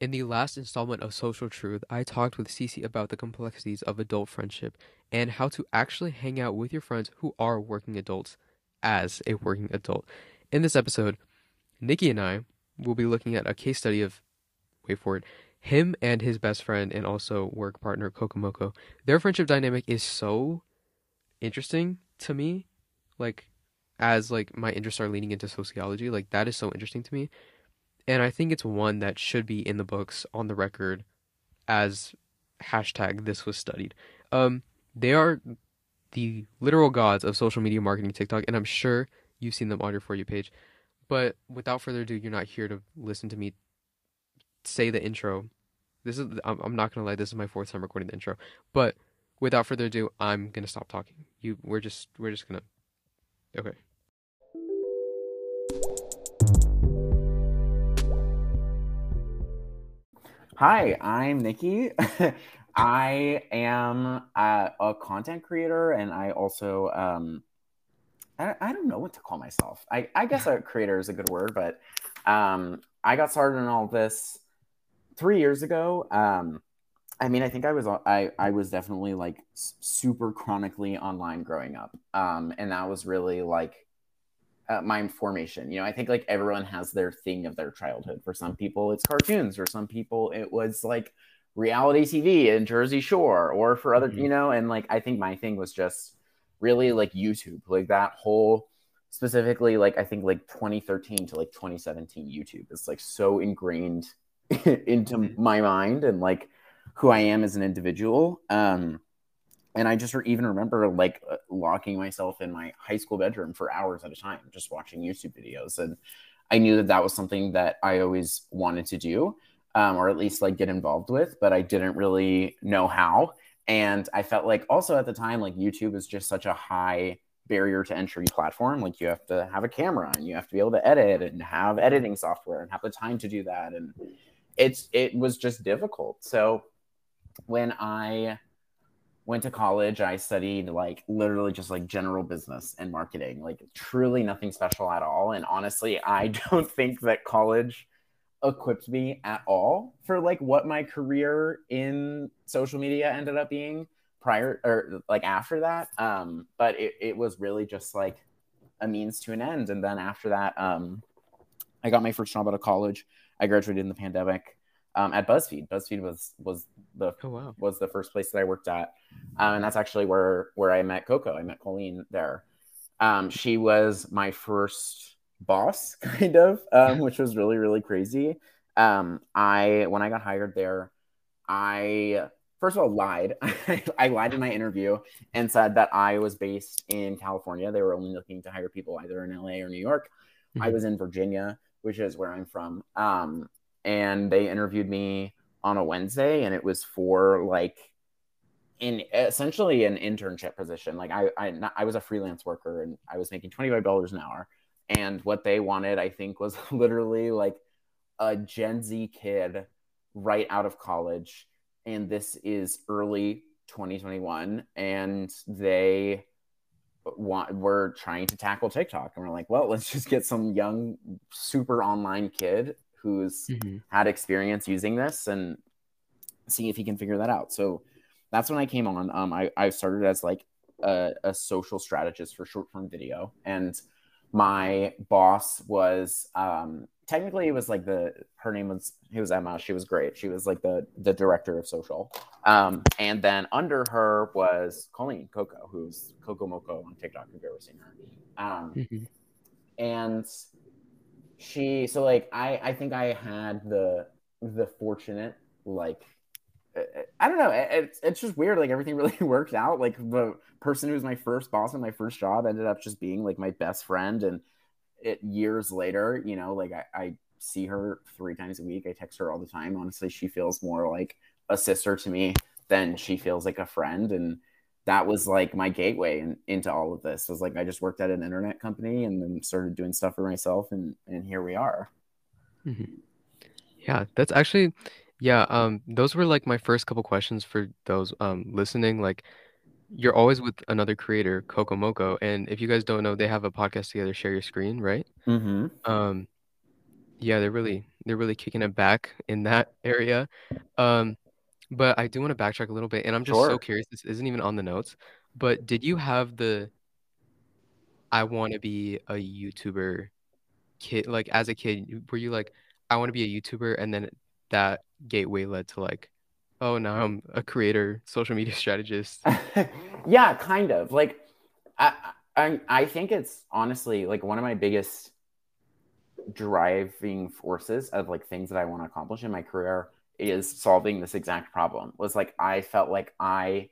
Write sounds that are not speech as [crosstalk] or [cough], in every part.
In the last installment of Social Truth, I talked with Cece about the complexities of adult friendship and how to actually hang out with your friends who are working adults as a working adult. In this episode, Nicky and I will be looking at a case study of, wait for it, him and his best friend and also work partner Coco Mocoe. Their friendship dynamic is so interesting to me, like as like my interests are leaning into sociology, like that is so interesting to me and I think it's one that should be in the books on the record as hashtag this was studied. Um, they are the literal gods of social media marketing TikTok, and I'm sure you've seen them on your For You page. But without further ado, you're not here to listen to me say the intro. This is I'm, not gonna lie, this is my fourth time recording the intro. But without further ado, I'm gonna stop talking. You we're just we're just gonna Okay. Hi, I'm Nicky. [laughs] I am a, a, content creator, and I also um, I, I don't know what to call myself. I, I guess a creator is a good word, but um, I got started in all this three years ago. Um, I mean, I think I was I I was definitely like super chronically online growing up, um, and that was really like uh, my formation. You know, I think like everyone has their thing of their childhood. For some people, it's cartoons. For some people, it was like reality TV and Jersey Shore, or for other, mm-hmm. you know, and like I think my thing was just really like YouTube, like that whole specifically like I think like 2013 to like 2017 YouTube is like so ingrained [laughs] into mm-hmm. my mind and like who I am as an individual. Um, and I just even remember like uh, locking myself in my high school bedroom for hours at a time, just watching YouTube videos. And I knew that that was something that I always wanted to do, um, or at least like get involved with, but I didn't really know how. And I felt like also at the time, like YouTube is just such a high barrier to entry platform. Like you have to have a camera and you have to be able to edit and have editing software and have the time to do that. And it's it was just difficult. So when I went to college i studied like literally just like general business and marketing like truly nothing special at all. And honestly i [laughs] don't think that college equipped me at all for like what my career in social media ended up being prior or like after that. Um but it, it was really just like a means to an end. And then after that um i got my first job out of college. I graduated in the pandemic um, at BuzzFeed. BuzzFeed was was the oh, wow. was the first place that I worked at, um, and that's actually where where I met Coco. I met Colleen there. Um, she was my first boss, [laughs] kind of, um, which was really really crazy. Um, I when I got hired there, I first of all lied. [laughs] I lied in my interview and said that I was based in California. They were only looking to hire people either in LA or New York. Mm-hmm. I was in Virginia, which is where I'm from. And they interviewed me on a Wednesday, and it was for like in essentially an internship position. Like I, I, I was a freelance worker, and I was making twenty five dollars an hour. And what they wanted, I think, was [laughs] literally like a Gen Z kid right out of college. And this is early 2021, and they want we're trying to tackle TikTok, and we're like, well, let's just get some young, super online kid who's mm-hmm. had experience using this and see if he can figure that out. So that's when I came on. Um, I, I started as like a, a social strategist for short form video. And my boss was um, technically it was like the her name was it was Emma. She was great. She was like the the director of social. Um, and then under her was Colleen Coco, who's Coco Mocoe on TikTok. If you've ever seen her. Um, mm-hmm. And she so like i i think i had the the fortunate like eh, eh, i don't know eh, it's, it's just weird like everything [laughs] really worked out. Like the person who was my first boss in my first job ended up just being like my best friend. And it years later you know like I, I see her three times a week. I text her all the time. Honestly she feels more like a sister to me than she feels like a friend. And that was like my gateway in, into all of this was like i just worked at an internet company and then started doing stuff for myself and and here we are mm-hmm. yeah that's actually yeah um those were like my first couple questions for those um listening like you're always with another creator coco mocoe and if you guys don't know they have a podcast together share your screen right mm-hmm. um yeah they're really they're really kicking it back in that area. Um, but I do want to backtrack a little bit, and I'm just so curious. This isn't even on the notes, but did you have the I want to be a YouTuber kid? Like as a kid, were you like, I want to be a YouTuber, and then that gateway led to like, oh, now I'm a creator, social media [laughs] strategist. [laughs] yeah, kind of. Like, I, I, I think it's honestly like one of my biggest driving forces of like things that I want to accomplish in my career is solving this exact problem. Was like I felt like I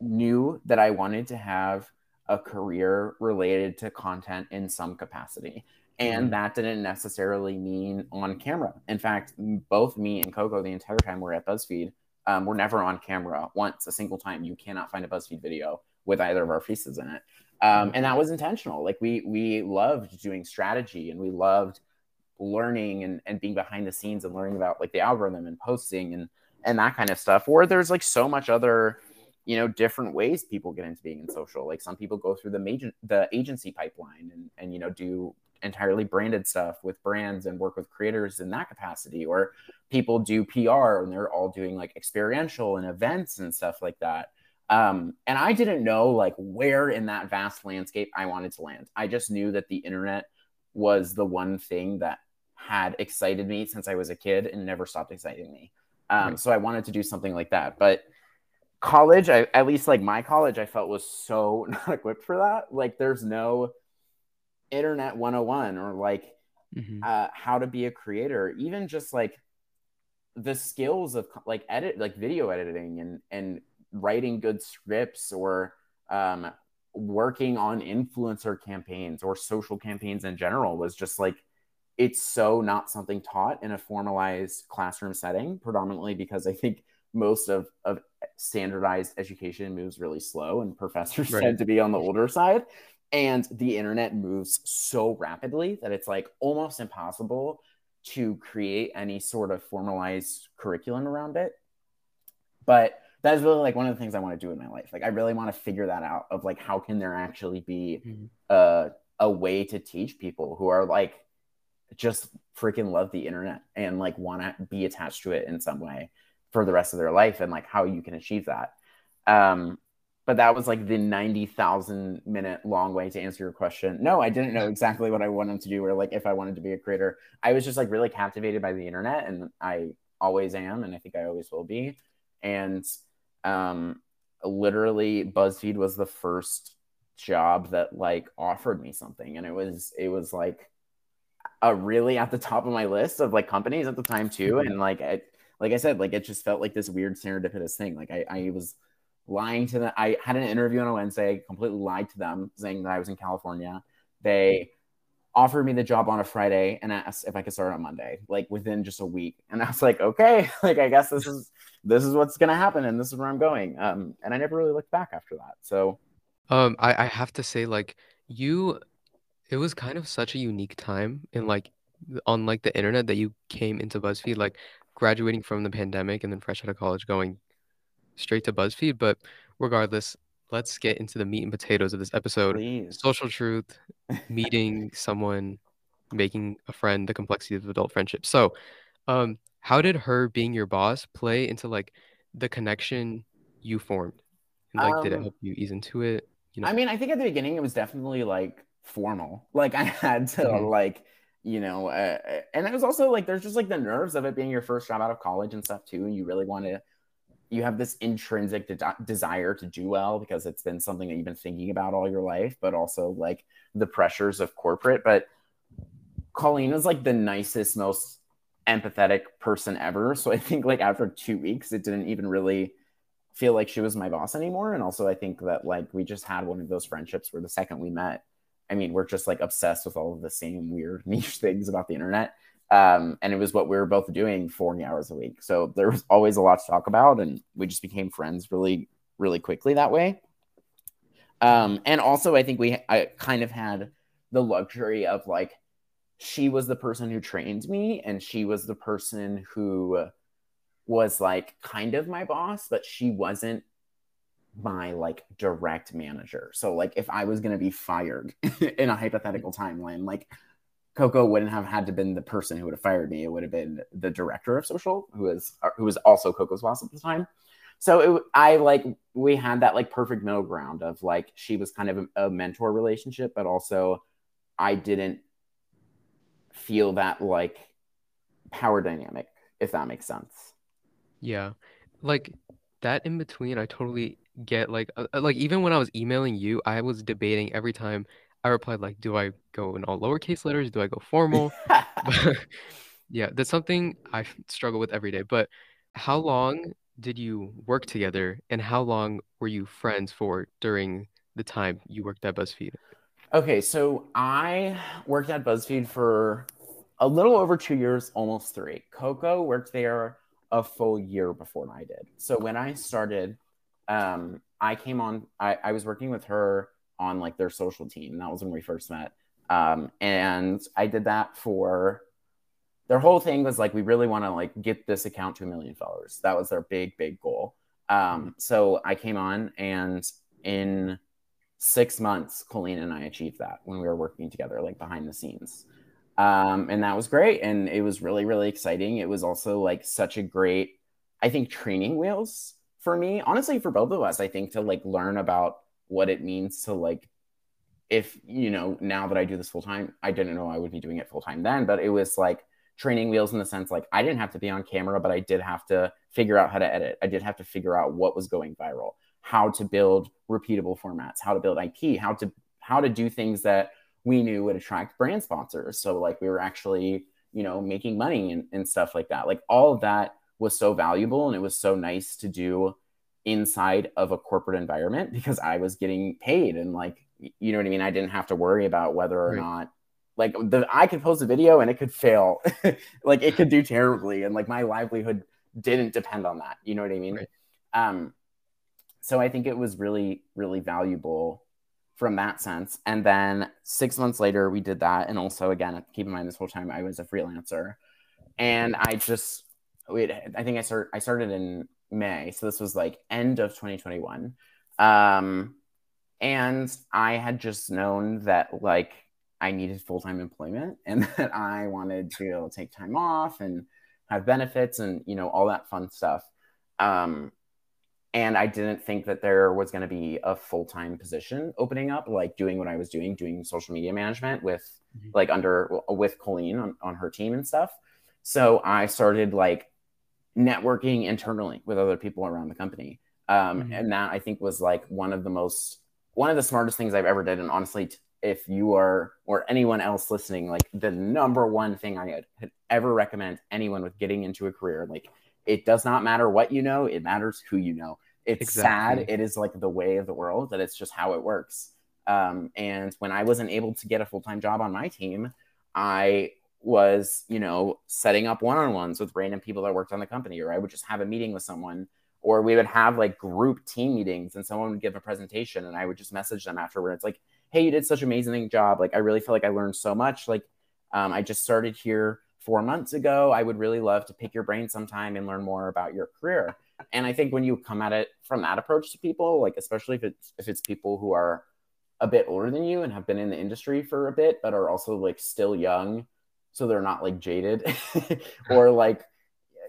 knew that I wanted to have a career related to content in some capacity. And Mhm. that didn't necessarily mean on camera. In fact, both me and Coco, the entire time we're at BuzzFeed, um, we're never on camera once, a single time. You cannot find a BuzzFeed video with either of our faces in it. Um, and that was intentional. Like we we loved doing strategy and we loved learning and, and being behind the scenes and learning about like the algorithm and posting and and that kind of stuff. Or there's like so much other you know different ways people get into being in social like some people go through the major the agency pipeline and and you know do entirely branded stuff with brands and work with creators in that capacity or people do pr and they're all doing like experiential and events and stuff like that um, and i didn't know like where in that vast landscape i wanted to land i just knew that the internet was the one thing that had excited me since i was a kid and never stopped exciting me um, Right. so i wanted to do something like that but college I, at least like my college i felt was so [laughs] not equipped for that like there's no internet 101 or like Mhm. uh, how to be a creator even just like the skills of like edit like video editing and and writing good scripts or um, working on influencer campaigns or social campaigns in general was just like it's so not something taught in a formalized classroom setting predominantly because i think most of, of standardized education moves really slow and professors Right. tend to be on the older side and the internet moves so rapidly that it's like almost impossible to create any sort of formalized curriculum around it but that is really like one of the things i want to do in my life like i really want to figure that out of like how can there actually be Mhm. a, a way to teach people who are like just freaking love the internet and like want to be attached to it in some way for the rest of their life and like how you can achieve that um but that was like the 90,000 minute long way to answer your question. No, I didn't know exactly what I wanted to do or like if I wanted to be a creator. I was just like really captivated by the internet and I always am and I think I always will be. And um literally BuzzFeed was the first job that like offered me something and it was it was like a really at the top of my list of like companies at the time too Mhm. and like I like I said like it just felt like this weird serendipitous thing like I I was lying to them. I had an interview on a Wednesday, completely lied to them, saying that I was in California. They offered me the job on a Friday and asked if I could start on Monday, like within just a week. And I was like, okay, [laughs] like I guess this is this is what's gonna happen and this is where I'm going. Um, and I never really looked back after that. So Um, I, I have to say, like, you, it was kind of such a unique time in like on like the internet that you came into BuzzFeed, like graduating from the pandemic and then fresh out of college going straight to BuzzFeed. But regardless, let's get into the meat and potatoes of this episode. please. Social truth, [laughs] meeting someone, making a friend, the complexity of adult friendship. So, um, how did her being your boss play into like the connection you formed? And like, did it Um, help you ease into it? You know? I mean, I think at the beginning it was definitely like formal. Like I had to Mhm. like, you know, uh, and it was also like there's just like the nerves of it being your first job out of college and stuff too, and you really want to. You have this intrinsic de- desire to do well because it's been something that you've been thinking about all your life, but also like the pressures of corporate. But Colleen was like the nicest, most empathetic person ever. So I think like after two weeks, it didn't even really feel like she was my boss anymore. And also, I think that like we just had one of those friendships where the second we met, I mean, we're just like obsessed with all of the same weird [laughs] niche things about the internet. Um, and it was what we were both doing 40 hours a week. So there was always a lot to talk about. And we just became friends really, really quickly that way. Um, and also, I think we I kind of had the luxury of like, she was the person who trained me, and she was the person who was like kind of my boss, but she wasn't my like direct manager. So like if I was gonna be fired [laughs] in a hypothetical mm-hmm. timeline, like Coco wouldn't have had to been the person who would have fired me. It would have been the director of social, who was uh, who was also Coco's boss at the time. So it, I like we had that like perfect middle ground of like she was kind of a, a mentor relationship, but also I didn't feel that like power dynamic, if that makes sense. Yeah. Like that in between, I totally get like uh, uh, like even when I was emailing you, I was debating every time I replied like, do I go in all lowercase letters? Do I go formal? [laughs] [laughs] yeah, that's something I struggle with every day. But how long did you work together, and how long were you friends for during the time you worked at BuzzFeed? Okay, so I worked at BuzzFeed for a little over two years, almost three. Coco worked there a full year before I did. So when I started, um, I came on, I, I was working with her on like their social team. That was when we first met. Um, and I did that for their whole thing was like, we really want to like get this account to a million followers. That was their big, big goal. Um, so I came on and in six months, Colleen and I achieved that when we were working together, like behind the scenes. Um, and that was great. And it was really, really exciting. It was also like such a great, I think, training wheels for me, honestly, for both of us, I think to like learn about what it means to like, if, you know, now that I do this full time, I didn't know I would be doing it full time then, but it was like training wheels in the sense like I didn't have to be on camera, but I did have to figure out how to edit. I did have to figure out what was going viral, how to build repeatable formats, how to build IP, how to, how to do things that we knew would attract brand sponsors. So like we were actually, you know, making money and, and stuff like that. Like all of that was so valuable and it was so nice to do inside of a corporate environment because I was getting paid and like you know what I mean? I didn't have to worry about whether or right. not like the I could post a video and it could fail. [laughs] like it could do terribly and like my livelihood didn't depend on that. You know what I mean? Right. Um so I think it was really really valuable from that sense. And then six months later, we did that. And also, again, keep in mind this whole time I was a freelancer, and I just, I think I started, I started in May, so this was like end of 2021. Um, and I had just known that like I needed full time employment, [laughs] and that I wanted to take time off and have benefits and you know all that fun stuff. Um, and I didn't think that there was going to be a full time position opening up, like doing what I was doing, doing social media management with mm-hmm. like under with Colleen on, on her team and stuff. So I started like networking internally with other people around the company. Um, mm-hmm. And that I think was like one of the most, one of the smartest things I've ever did. And honestly, if you are, or anyone else listening, like the number one thing I had ever recommend anyone with getting into a career, like it does not matter what you know, it matters who you know it's exactly. sad. It is like the way of the world that it's just how it works. Um, and when I wasn't able to get a full time job on my team, I was, you know, setting up one on ones with random people that worked on the company, or I would just have a meeting with someone, or we would have like group team meetings and someone would give a presentation and I would just message them afterwards, like, hey, you did such an amazing job. Like, I really feel like I learned so much. Like, um, I just started here four months ago. I would really love to pick your brain sometime and learn more about your career and I think when you come at it from that approach to people, like especially if it's if it's people who are a bit older than you and have been in the industry for a bit, but are also like still young, so they're not like jaded [laughs] or like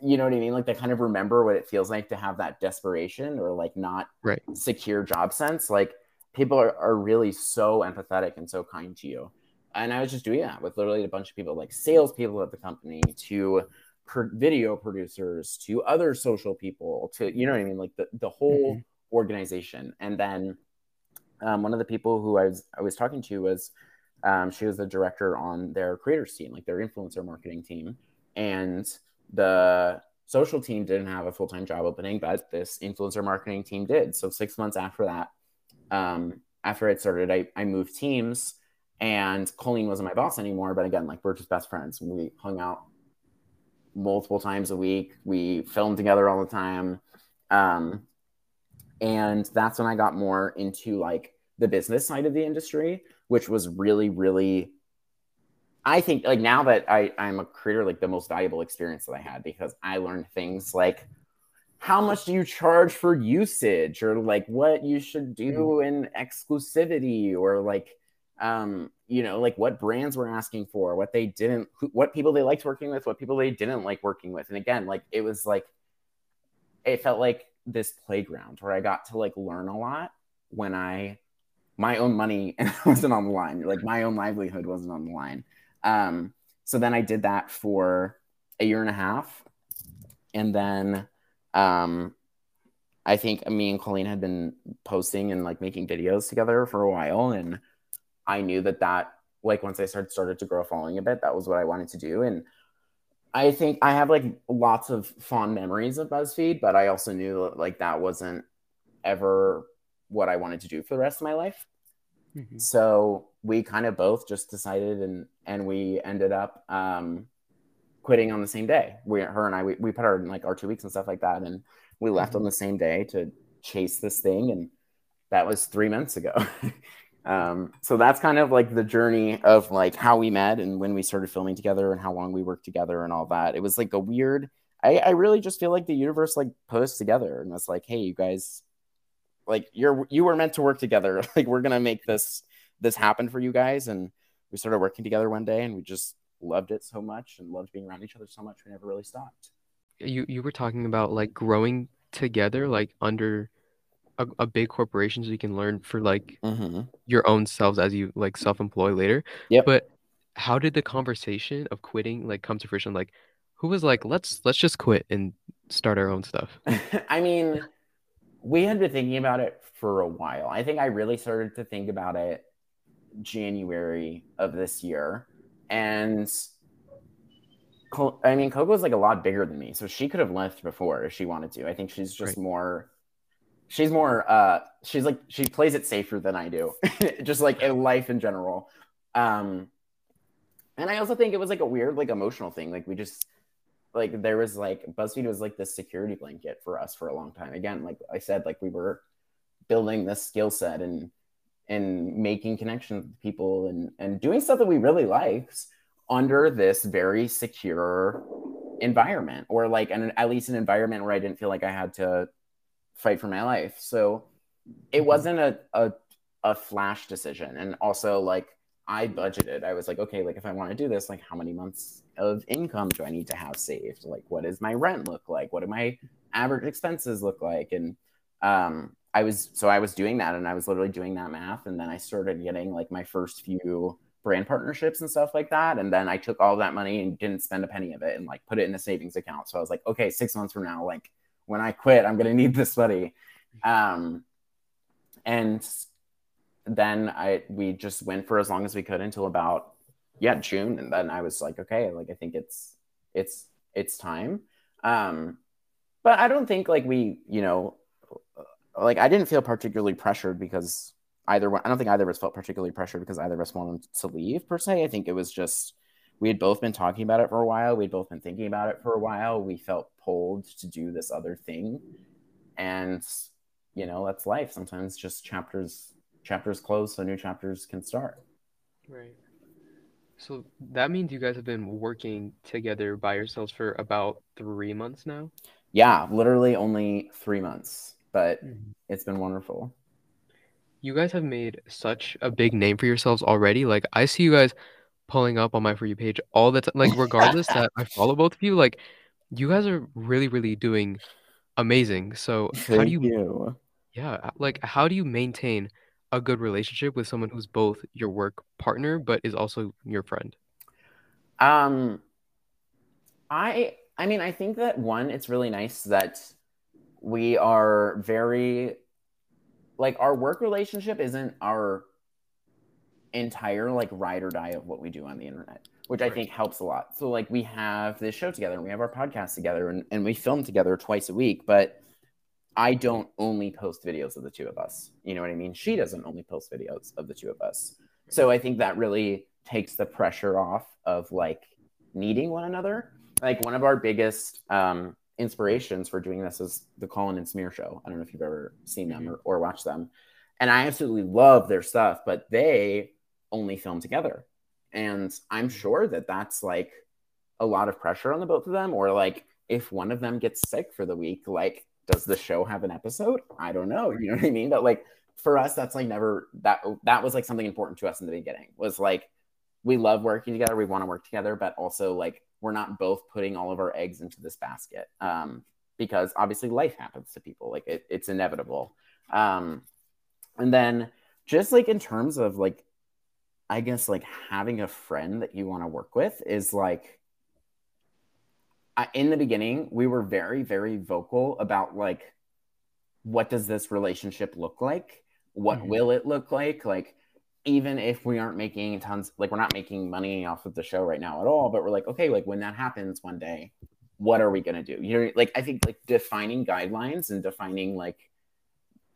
you know what I mean? Like they kind of remember what it feels like to have that desperation or like not right. secure job sense. Like people are, are really so empathetic and so kind to you. And I was just doing that with literally a bunch of people, like salespeople at the company, to pro- video producers to other social people to you know what I mean like the the whole mm-hmm. organization and then um, one of the people who I was I was talking to was um, she was the director on their creators team like their influencer marketing team. And the social team didn't have a full-time job opening but this influencer marketing team did. So six months after that um, after it started I, I moved teams. And Colleen wasn't my boss anymore but again like we're just best friends. We hung out multiple times a week. We filmed together all the time. Um, and that's when I got more into like the business side of the industry, which was really, really, I think like now that I, I'm a creator, like the most valuable experience that I had because I learned things like how much do you charge for usage or like what you should do mm. in exclusivity or like um, you know, like what brands were asking for, what they didn't, who, what people they liked working with, what people they didn't like working with. And again, like it was like, it felt like this playground where I got to like learn a lot when I, my own money and [laughs] wasn't on the line, like my own livelihood wasn't on the line. Um, so then I did that for a year and a half. And then um, I think me and Colleen had been posting and like making videos together for a while. And I knew that that, like, once I started, started to grow a following a bit, that was what I wanted to do. And I think I have like lots of fond memories of BuzzFeed, but I also knew that, like that wasn't ever what I wanted to do for the rest of my life. Mm-hmm. So we kind of both just decided and and we ended up um, quitting on the same day. We her and I we, we put our like our two weeks and stuff like that, and we left mm-hmm. on the same day to chase this thing, and that was three months ago. [laughs] um, so that's kind of like the journey of like how we met and when we started filming together and how long we worked together and all that. It was like a weird. I, I really just feel like the universe like put us together and it's like, hey, you guys, like you're you were meant to work together. [laughs] like we're gonna make this this happen for you guys. And we started working together one day and we just loved it so much and loved being around each other so much. We never really stopped. You you were talking about like growing together, like under a, a big corporation so you can learn for like mm-hmm. your own selves as you like self-employ later. Yeah. But how did the conversation of quitting like come to fruition? Like who was like, let's let's just quit and start our own stuff? [laughs] I mean, we had been thinking about it for a while. I think I really started to think about it January of this year. And I mean, Coco Coco's like a lot bigger than me, so she could have left before if she wanted to. I think she's just right. more. She's more. uh She's like she plays it safer than I do, [laughs] just like in life in general. Um And I also think it was like a weird, like emotional thing. Like we just like there was like BuzzFeed was like this security blanket for us for a long time. Again, like I said, like we were building this skill set and and making connections with people and and doing stuff that we really liked under this very secure environment or like an at least an environment where I didn't feel like I had to fight for my life. So it mm-hmm. wasn't a a, a flash decision. And also like I budgeted. I was like, okay, like if I want to do this, like how many months of income do I need to have saved? Like what does my rent look like? What do my average expenses look like? And um I was so I was doing that and I was literally doing that math and then I started getting like my first few brand partnerships and stuff like that and then I took all that money and didn't spend a penny of it and like put it in a savings account. So I was like, okay, 6 months from now like when I quit, I'm going to need this money. [laughs] Um and then I we just went for as long as we could until about yeah, June and then I was like, okay, like I think it's it's it's time. Um but I don't think like we, you know, like I didn't feel particularly pressured because either one. I don't think either of us felt particularly pressured because either of us wanted to leave per se. I think it was just we had both been talking about it for a while. We'd both been thinking about it for a while. We felt pulled to do this other thing, and you know that's life. Sometimes just chapters chapters close so new chapters can start. Right. So that means you guys have been working together by yourselves for about three months now. Yeah, literally only three months but mm-hmm. it's been wonderful. You guys have made such a big name for yourselves already. Like I see you guys pulling up on my for you page all the time. Like [laughs] regardless that I follow both of you, like you guys are really, really doing amazing. So Thank how do you, you, yeah, like how do you maintain a good relationship with someone who's both your work partner but is also your friend? Um, I I mean I think that one, it's really nice that we are very like our work relationship isn't our entire like ride or die of what we do on the internet which right. i think helps a lot so like we have this show together and we have our podcast together and, and we film together twice a week but i don't only post videos of the two of us you know what i mean she doesn't only post videos of the two of us so i think that really takes the pressure off of like needing one another like one of our biggest um, inspirations for doing this is the Colin and Samir show. I don't know if you've ever seen them mm-hmm. or, or watched them. And I absolutely love their stuff, but they only film together. And I'm mm-hmm. sure that that's like a lot of pressure on the both of them. Or like if one of them gets sick for the week, like does the show have an episode? I don't know. You know what I mean? But like for us, that's like never that that was like something important to us in the beginning. Was like we love working together, we want to work together, but also like we're not both putting all of our eggs into this basket. Um, because obviously life happens to people, like it, it's inevitable. Um, and then just like in terms of like I guess like having a friend that you want to work with is like I, in the beginning we were very very vocal about like what does this relationship look like? What mm-hmm. will it look like? Like even if we aren't making tons like we're not making money off of the show right now at all, but we're like okay, like when that happens one day, what are we going to do? You know like I think like defining guidelines and defining like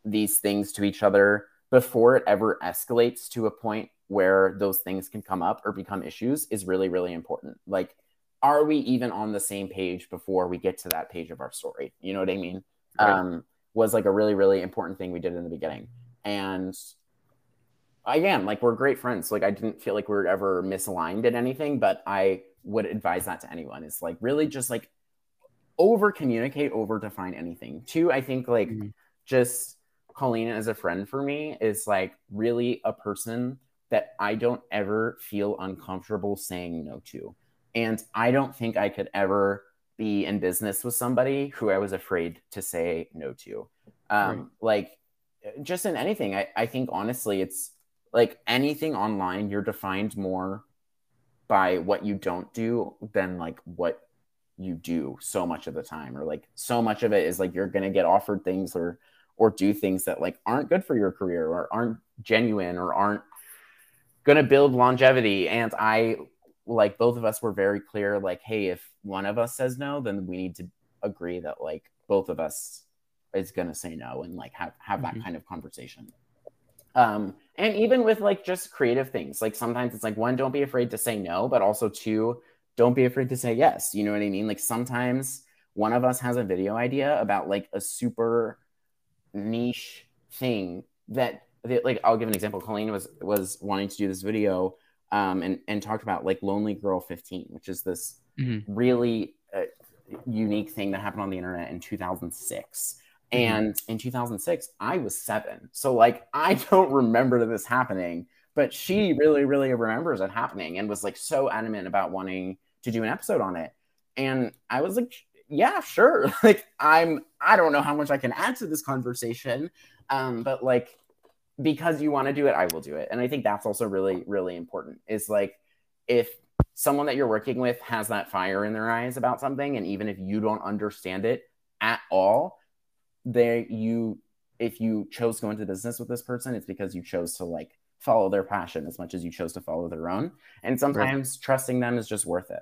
these things to each other before it ever escalates to a point where those things can come up or become issues is really really important like are we even on the same page before we get to that page of our story you know what i mean right. um was like a really really important thing we did in the beginning and again like we're great friends like i didn't feel like we were ever misaligned in anything but i would advise that to anyone is like really just like over communicate over define anything two i think like mm-hmm. just colleen as a friend for me is like really a person that I don't ever feel uncomfortable saying no to. And I don't think I could ever be in business with somebody who I was afraid to say no to. Um, right. Like, just in anything, I, I think honestly, it's like anything online, you're defined more by what you don't do than like what you do so much of the time or like so much of it is like you're going to get offered things or or do things that like aren't good for your career or aren't genuine or aren't going to build longevity. And I, like, both of us were very clear, like, hey, if one of us says no, then we need to agree that, like, both of us is going to say no and, like, have, have mm-hmm. that kind of conversation. Um, and even with, like, just creative things, like, sometimes it's like, one, don't be afraid to say no, but also two, don't be afraid to say yes. You know what I mean? Like, sometimes one of us has a video idea about, like, a super niche thing that like I'll give an example. Colleen was was wanting to do this video um, and and talked about like Lonely Girl 15, which is this mm-hmm. really uh, unique thing that happened on the internet in 2006. Mm-hmm. And in 2006, I was seven, so like [laughs] I don't remember this happening, but she really, really remembers it happening and was like so adamant about wanting to do an episode on it. And I was like, yeah, sure. [laughs] like I'm, I don't know how much I can add to this conversation, um, but like because you want to do it, I will do it. And I think that's also really, really important. Is like if someone that you're working with has that fire in their eyes about something, and even if you don't understand it at all, they you if you chose to go into business with this person, it's because you chose to like follow their passion as much as you chose to follow their own. And sometimes right. trusting them is just worth it.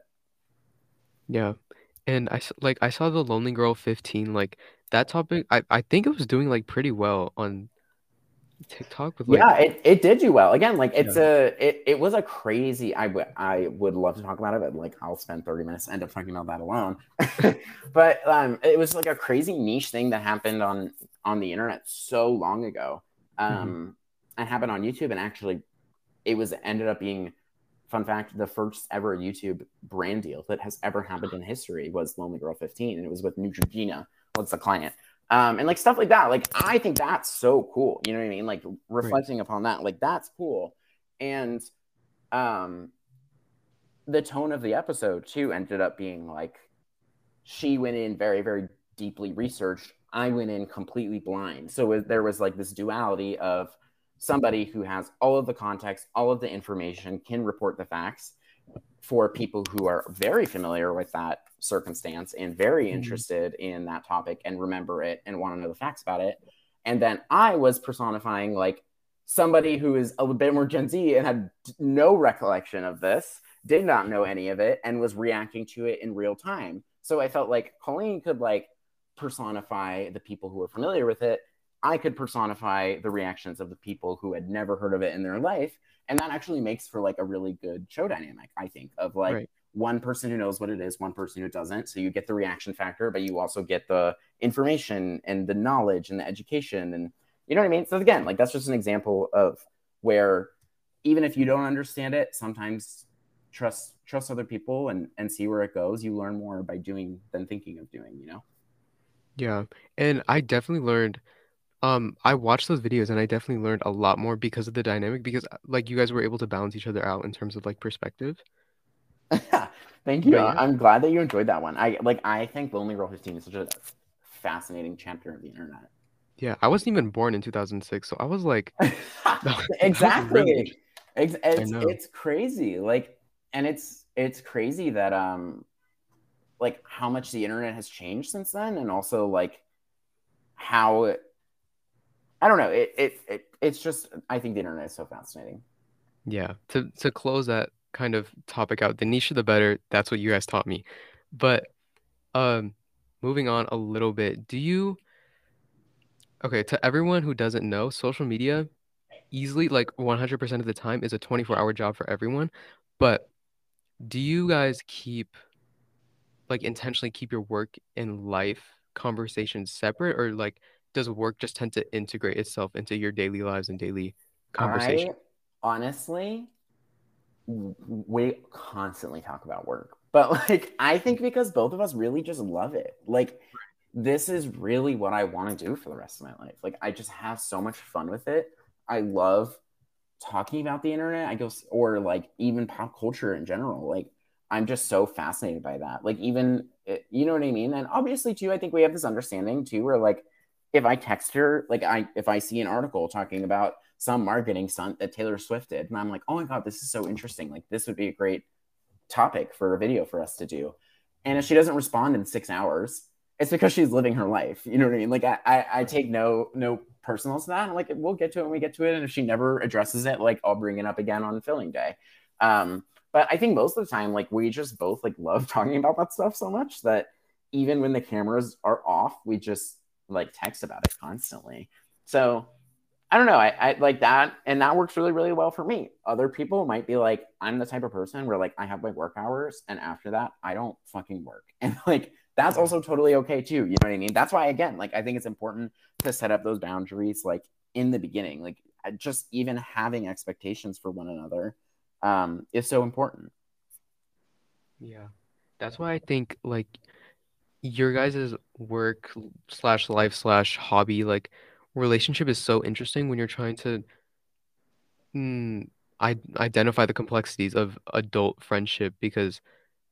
Yeah. And I like I saw the Lonely Girl 15 like that topic I I think it was doing like pretty well on TikTok with like... yeah, it, it did do well. Again, like it's yeah. a it, it was a crazy. I would I would love to talk about it, but like I'll spend thirty minutes end up talking about that alone. [laughs] but um, it was like a crazy niche thing that happened on on the internet so long ago. Um, mm-hmm. it happened on YouTube, and actually, it was ended up being fun fact the first ever YouTube brand deal that has ever happened in history was Lonely Girl 15, and it was with Neutrogena. What's the client? Um, and like stuff like that. Like I think that's so cool. You know what I mean? Like reflecting right. upon that, like that's cool. And um, the tone of the episode too ended up being like she went in very very deeply researched. I went in completely blind. So there was like this duality of somebody who has all of the context, all of the information, can report the facts for people who are very familiar with that circumstance and very mm-hmm. interested mm-hmm. in that topic and remember it and want to know the facts about it. And then I was personifying like somebody who is a bit more Gen Z and had no recollection of this, did not know any of it, and was reacting to it in real time. So I felt like Colleen could like personify the people who were familiar with it. I could personify the reactions of the people who had never heard of it in their life. And that actually makes for like a really good show dynamic, I think, of like right one person who knows what it is, one person who doesn't. So you get the reaction factor, but you also get the information and the knowledge and the education. And you know what I mean? So again, like that's just an example of where even if you don't understand it, sometimes trust trust other people and and see where it goes. You learn more by doing than thinking of doing, you know? Yeah. And I definitely learned Um, I watched those videos and I definitely learned a lot more because of the dynamic because like you guys were able to balance each other out in terms of like perspective. [laughs] Thank you. Yeah. I'm glad that you enjoyed that one. I like. I think Lonely Girl 15 is such a fascinating chapter of the internet. Yeah, I wasn't even born in 2006, so I was like, [laughs] [laughs] exactly. It's, it's, it's crazy. Like, and it's it's crazy that um, like how much the internet has changed since then, and also like how it, I don't know. It, it it it's just I think the internet is so fascinating. yeah, to to close that kind of topic out, the niche the better. That's what you guys taught me. But um, moving on a little bit, do you? Okay, to everyone who doesn't know, social media easily like 100% of the time is a 24-hour job for everyone. But do you guys keep like intentionally keep your work and life conversations separate or like does work just tend to integrate itself into your daily lives and daily conversation? I honestly, we constantly talk about work, but like I think because both of us really just love it. Like this is really what I want to do for the rest of my life. Like I just have so much fun with it. I love talking about the internet. I guess or like even pop culture in general. Like I'm just so fascinated by that. Like even it- you know what I mean? And obviously too, I think we have this understanding too where like if I text her, like I if I see an article talking about some marketing stunt that Taylor Swift did, and I'm like, oh my god, this is so interesting. Like this would be a great topic for a video for us to do. And if she doesn't respond in six hours, it's because she's living her life. You know what I mean? Like I I, I take no no personal to that. I'm like, we'll get to it when we get to it. And if she never addresses it, like I'll bring it up again on filling day. Um, but I think most of the time, like we just both like love talking about that stuff so much that even when the cameras are off, we just like text about it constantly. So I don't know. I, I like that, and that works really, really well for me. Other people might be like, I'm the type of person where like I have my work hours, and after that, I don't fucking work, [laughs] and like that's also totally okay too. You know what I mean? That's why again, like I think it's important to set up those boundaries like in the beginning, like just even having expectations for one another um, is so important. Yeah. That's why I think like your guys' work slash life slash hobby like relationship is so interesting when you're trying to mm, I identify the complexities of adult friendship because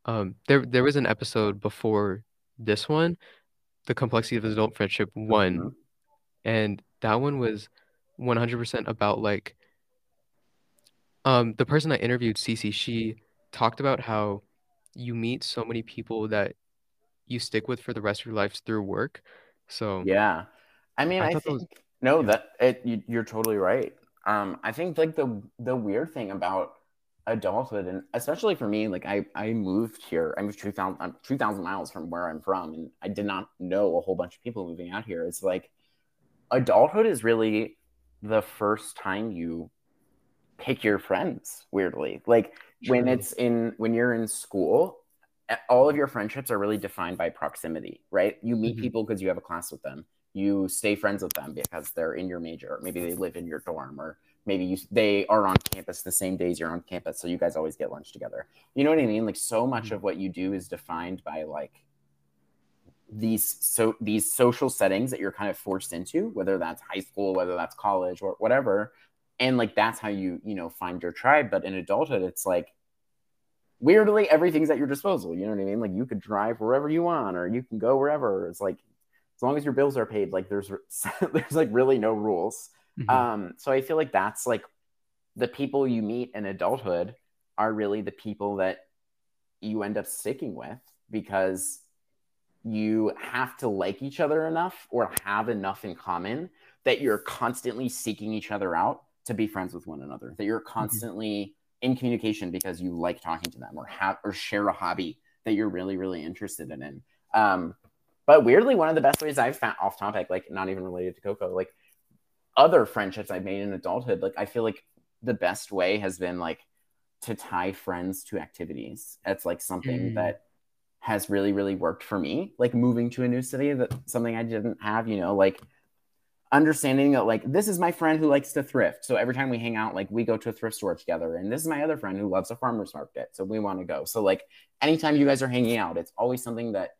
um there there was an episode before this one, the complexity of adult friendship one, Mhm. and that one was 100% about like um the person I interviewed, Cece, she talked about how you meet so many people that you stick with for the rest of your lives through work. So Yeah. I mean, I I that was think no, yeah. that it you, you're totally right. Um, I think like the the weird thing about adulthood, and especially for me, like I I moved here. I moved two thousand I'm two thousand miles from where I'm from, and I did not know a whole bunch of people moving out here. It's like adulthood is really the first time you pick your friends. Weirdly, like when it's in when you're in school. All of your friendships are really defined by proximity, right? You meet Mhm. people because you have a class with them you stay friends with them because they're in your major or maybe they live in your dorm or maybe you they are on campus the same days you're on campus so you guys always get lunch together. You know what i mean? Like so much of mm-hmm. what you do is defined by like these so these social settings that you're kind of forced into whether that's high school whether that's college or whatever. And like that's how you you know find your tribe. But in adulthood it's like weirdly everything's at your disposal. You know what i mean? Like you could drive wherever you want or you can go wherever. It's like as long as your bills are paid like there's [laughs] there's like really no rules. Mhm. um so i feel like that's like the people you meet in adulthood are really the people that you end up sticking with because you have to like each other enough or have enough in common that you're constantly seeking each other out to be friends with one another that you're constantly in communication because you like talking to them or have or share a hobby that you're really really interested in. Um but weirdly one of the best ways i've found off topic like not even related to coco like other friendships i've made in adulthood like i feel like the best way has been like to tie friends to activities. It's like something Mm. that has really really worked for me. Like moving to a new city that something i didn't have you know like understanding that like this is my friend who likes to thrift. So every time we hang out like we go to a thrift store together and this is my other friend who loves a farmers market so we want to go. So like anytime you guys are hanging out it's always something that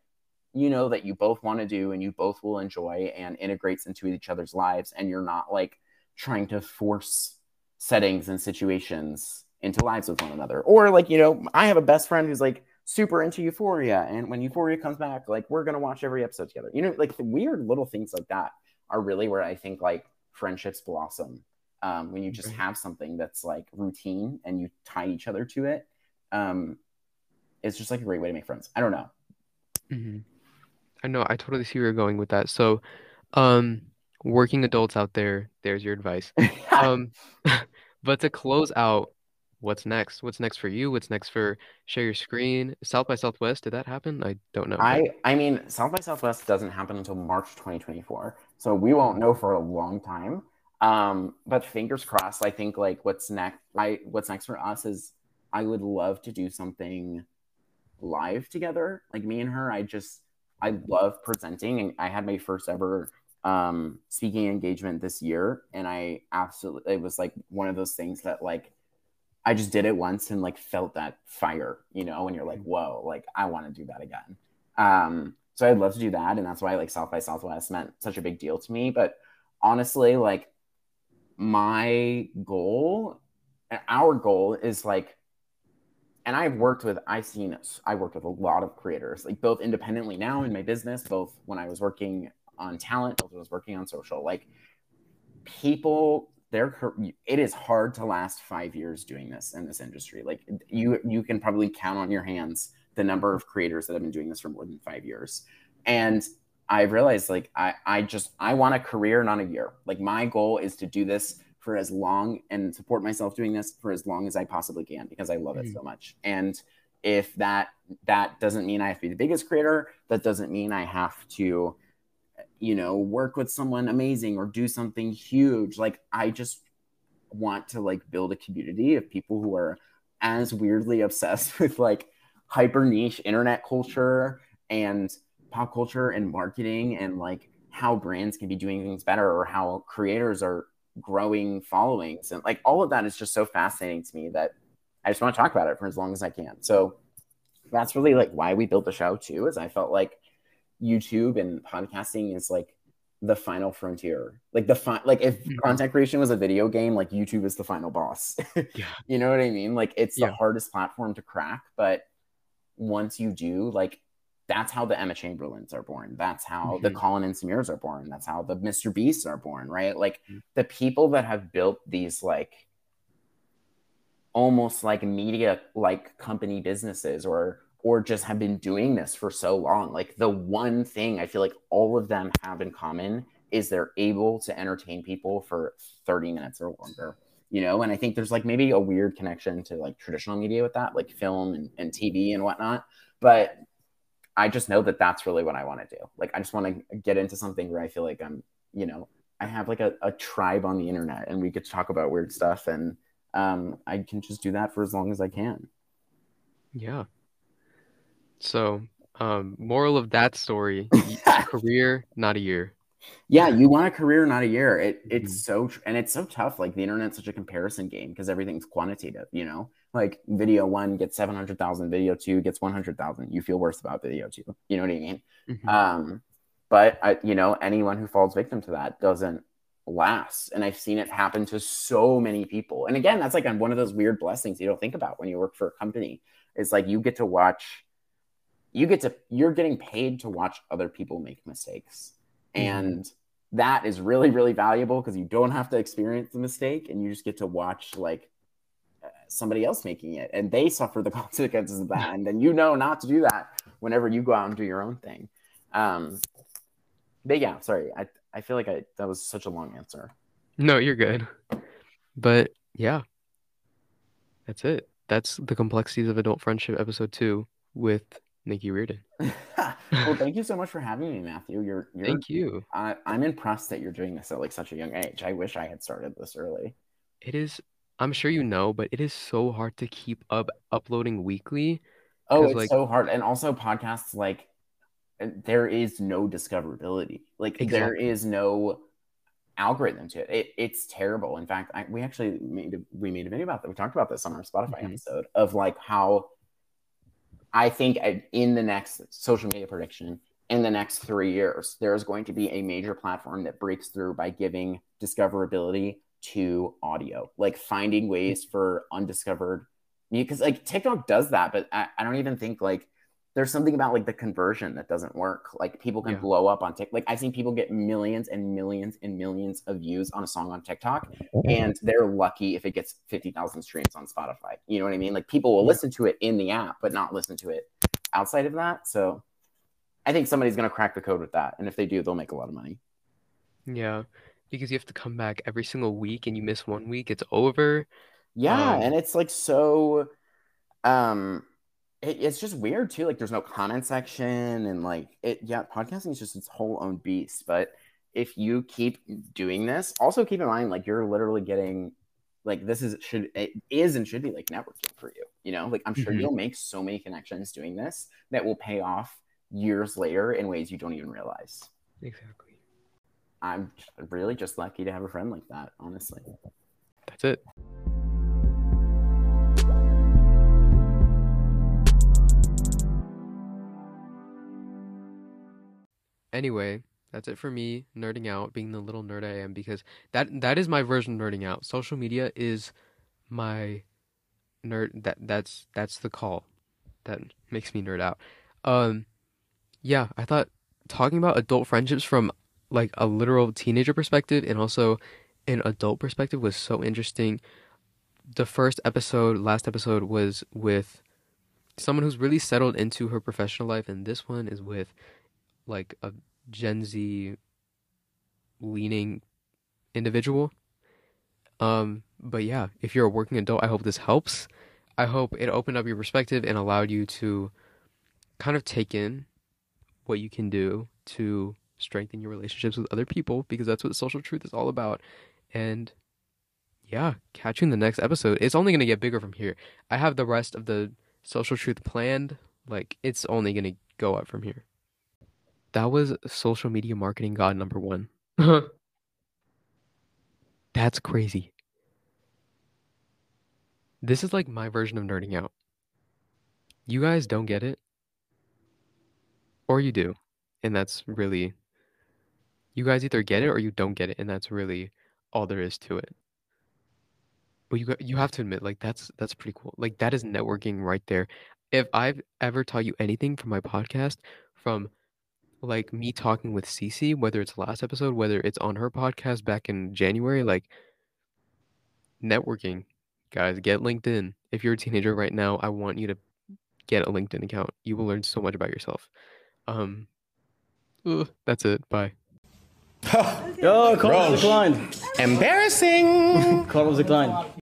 you know that you both want to do and you both will enjoy and integrates into each other's lives and you're not like trying to force settings and situations into lives with one another. Or like you know i have a best friend who's like super into euphoria and when euphoria comes back like we're gonna watch every episode together. You know like the weird little things like that are really where i think like friendships blossom um, when you just have something that's like routine and you tie each other to it um, it's just like a great way to make friends. I don't know. Hmm I know, I totally see where you're going with that. So, um, working adults out there, there's your advice. [laughs] Um, [laughs] but to close out, what's next? What's next for you? What's next for Share Your Screen? South by Southwest, did that happen? I don't know, I I mean, South by Southwest doesn't happen until March 2024, so we won't know for a long time. Um, but fingers crossed. I think like what's next. I what's next for us is I would love to do something live together, like me and her. I just I love presenting, and I had my first ever um speaking engagement this year, and I absolutely it was like one of those things that like I just did it once and like felt that fire, you know, and you're like, whoa, like I want to do that again. Um, so I'd love to do that, and that's why like South by Southwest meant such a big deal to me. But honestly, like my goal, our goal is like, and I've worked with, I've seen, I worked with a lot of creators, like both independently now in my business, both when I was working on talent, both when I was working on social, like people they're it is hard to last five years doing this in this industry. Like you you can probably count on your hands the number of creators that have been doing this for more than five years. And i realized like i i just i want a career not a year. Like my goal is to do this for as long and support myself doing this for as long as i possibly can because i love it mm-hmm. so much. And if that that doesn't mean i have to be the biggest creator that doesn't mean i have to you know work with someone amazing or do something huge. Like i just want to like build a community of people who are as weirdly obsessed [laughs] with like hyper niche internet culture and pop culture and marketing and like how brands can be doing things better or how creators are growing followings and like all of that is just so fascinating to me that I just want to talk about it for as long as I can. So that's really like why we built the show too is I felt like YouTube and podcasting is like the final frontier. Like the fi- like if Mhm. content creation was a video game, like YouTube is the final boss. [laughs] Yeah. you know what I mean? Like it's the hardest platform to crack, but once you do, like that's how the Emma Chamberlains are born. That's how the Mhm. Colin and Samirs are born. That's how the Mr. Beasts are born, right? Like Mhm. the people that have built these like almost like media like company businesses or or just have been doing this for so long like the one thing i feel like all of them have in common is they're able to entertain people for 30 minutes or longer you know and i think there's like maybe a weird connection to like traditional media with that like film and, and tv and whatnot but i just know that that's really what i want to do like i just want to get into something where i feel like i'm you know i have like a, a tribe on the internet and we get to talk about weird stuff and um, I can just do that for as long as I can. Yeah. So, um, moral of that story, [laughs] career, not a year. yeah, you want a career, not a year. It it's Mhm. so tr- and it's so tough. Like the internet's such a comparison game because everything's quantitative. You know, like video one gets seven hundred thousand, video two gets one hundred thousand. You feel worse about video two. You know what I mean? Mhm. Um, but I, you know, anyone who falls victim to that doesn't last. And I've seen it happen to so many people. And again, that's like one of those weird blessings you don't think about when you work for a company. It's like you get to watch, you get to, you're getting paid to watch other people make mistakes. Mhm. And that is really, really valuable because you don't have to experience the mistake and you just get to watch like somebody else making it and they suffer the [laughs] consequences of that. And then you know not to do that whenever you go out and do your own thing. Um, but yeah, sorry. I, I feel like I that was such a long answer. No, you're good. But yeah, that's it. That's the complexities of adult friendship, episode two, with Nicky Reardon. [laughs] well, thank you so much for having me, Matthew. You're you're Thank you. I, I'm impressed that you're doing this at like such a young age. I wish I had started this early. It is, I'm sure you know, but it is so hard to keep up uploading weekly. Oh, it's like- so hard. And also podcasts like there is no discoverability. Like there Exactly. is no algorithm to it. it it's terrible. In fact, I, we actually made a, we made a video about that. We talked about this on our Spotify Mhm. episode of like how I think in the next social media prediction, in the next three years, there is going to be a major platform that breaks through by giving discoverability to audio, like finding mm-hmm. ways for undiscovered because like TikTok does that, but I, I, don't even think like there's something about like the conversion that doesn't work. Like people can yeah. blow up on TikTok. Like I've seen people get millions and millions and millions of views on a song on TikTok, and they're lucky if it gets fifty thousand streams on Spotify. You know what I mean? Like people will listen to it in the app, but not listen to it outside of that. So I think somebody's gonna crack the code with that, and if they do, they'll make a lot of money. Yeah, because you have to come back every single week, and you miss one week, it's over. Yeah, um, and it's like so um it, it's just weird too. Like there's no comment section and like it yeah, podcasting is just its whole own beast. But if you keep doing this, also keep in mind like you're literally getting like this is should it is and should be like networking for you. You know, like I'm sure mm-hmm. you'll make so many connections doing this that will pay off years later in ways you don't even realize. Exactly. I'm really just lucky to have a friend like that, honestly. That's it. Anyway, that's it for me nerding out, being the little nerd I am because that that is my version of nerding out. Social media is my nerd that that's that's the call that makes me nerd out. Um yeah, I thought talking about adult friendships from like a literal teenager perspective and also an adult perspective was so interesting. The first episode, last episode was with someone who's really settled into her professional life and this one is with like a Gen Z leaning individual. Um, but yeah, if you're a working adult, I hope this helps. I hope it opened up your perspective and allowed you to kind of take in what you can do to strengthen your relationships with other people because that's what social truth is all about. And yeah, catch you in the next episode. It's only going to get bigger from here. I have the rest of the social truth planned. Like, it's only going to go up from here. That was social media marketing god number one. [laughs] That's crazy. This is like my version of nerding out. You guys don't get it. Or you do. And that's really. You guys either get it or you don't get it. And that's really all there is to it. But you you have to admit, like that's that's pretty cool. Like that is networking right there. If I've ever taught you anything from my podcast, from like me talking with Cece, whether it's last episode, whether it's on her podcast back in January, like networking, guys, get LinkedIn. If you're a teenager right now, I want you to get a LinkedIn account. You will learn so much about yourself. Um, ugh, that's it. Bye. Oh, call was declined. Embarrassing. [laughs] call was declined.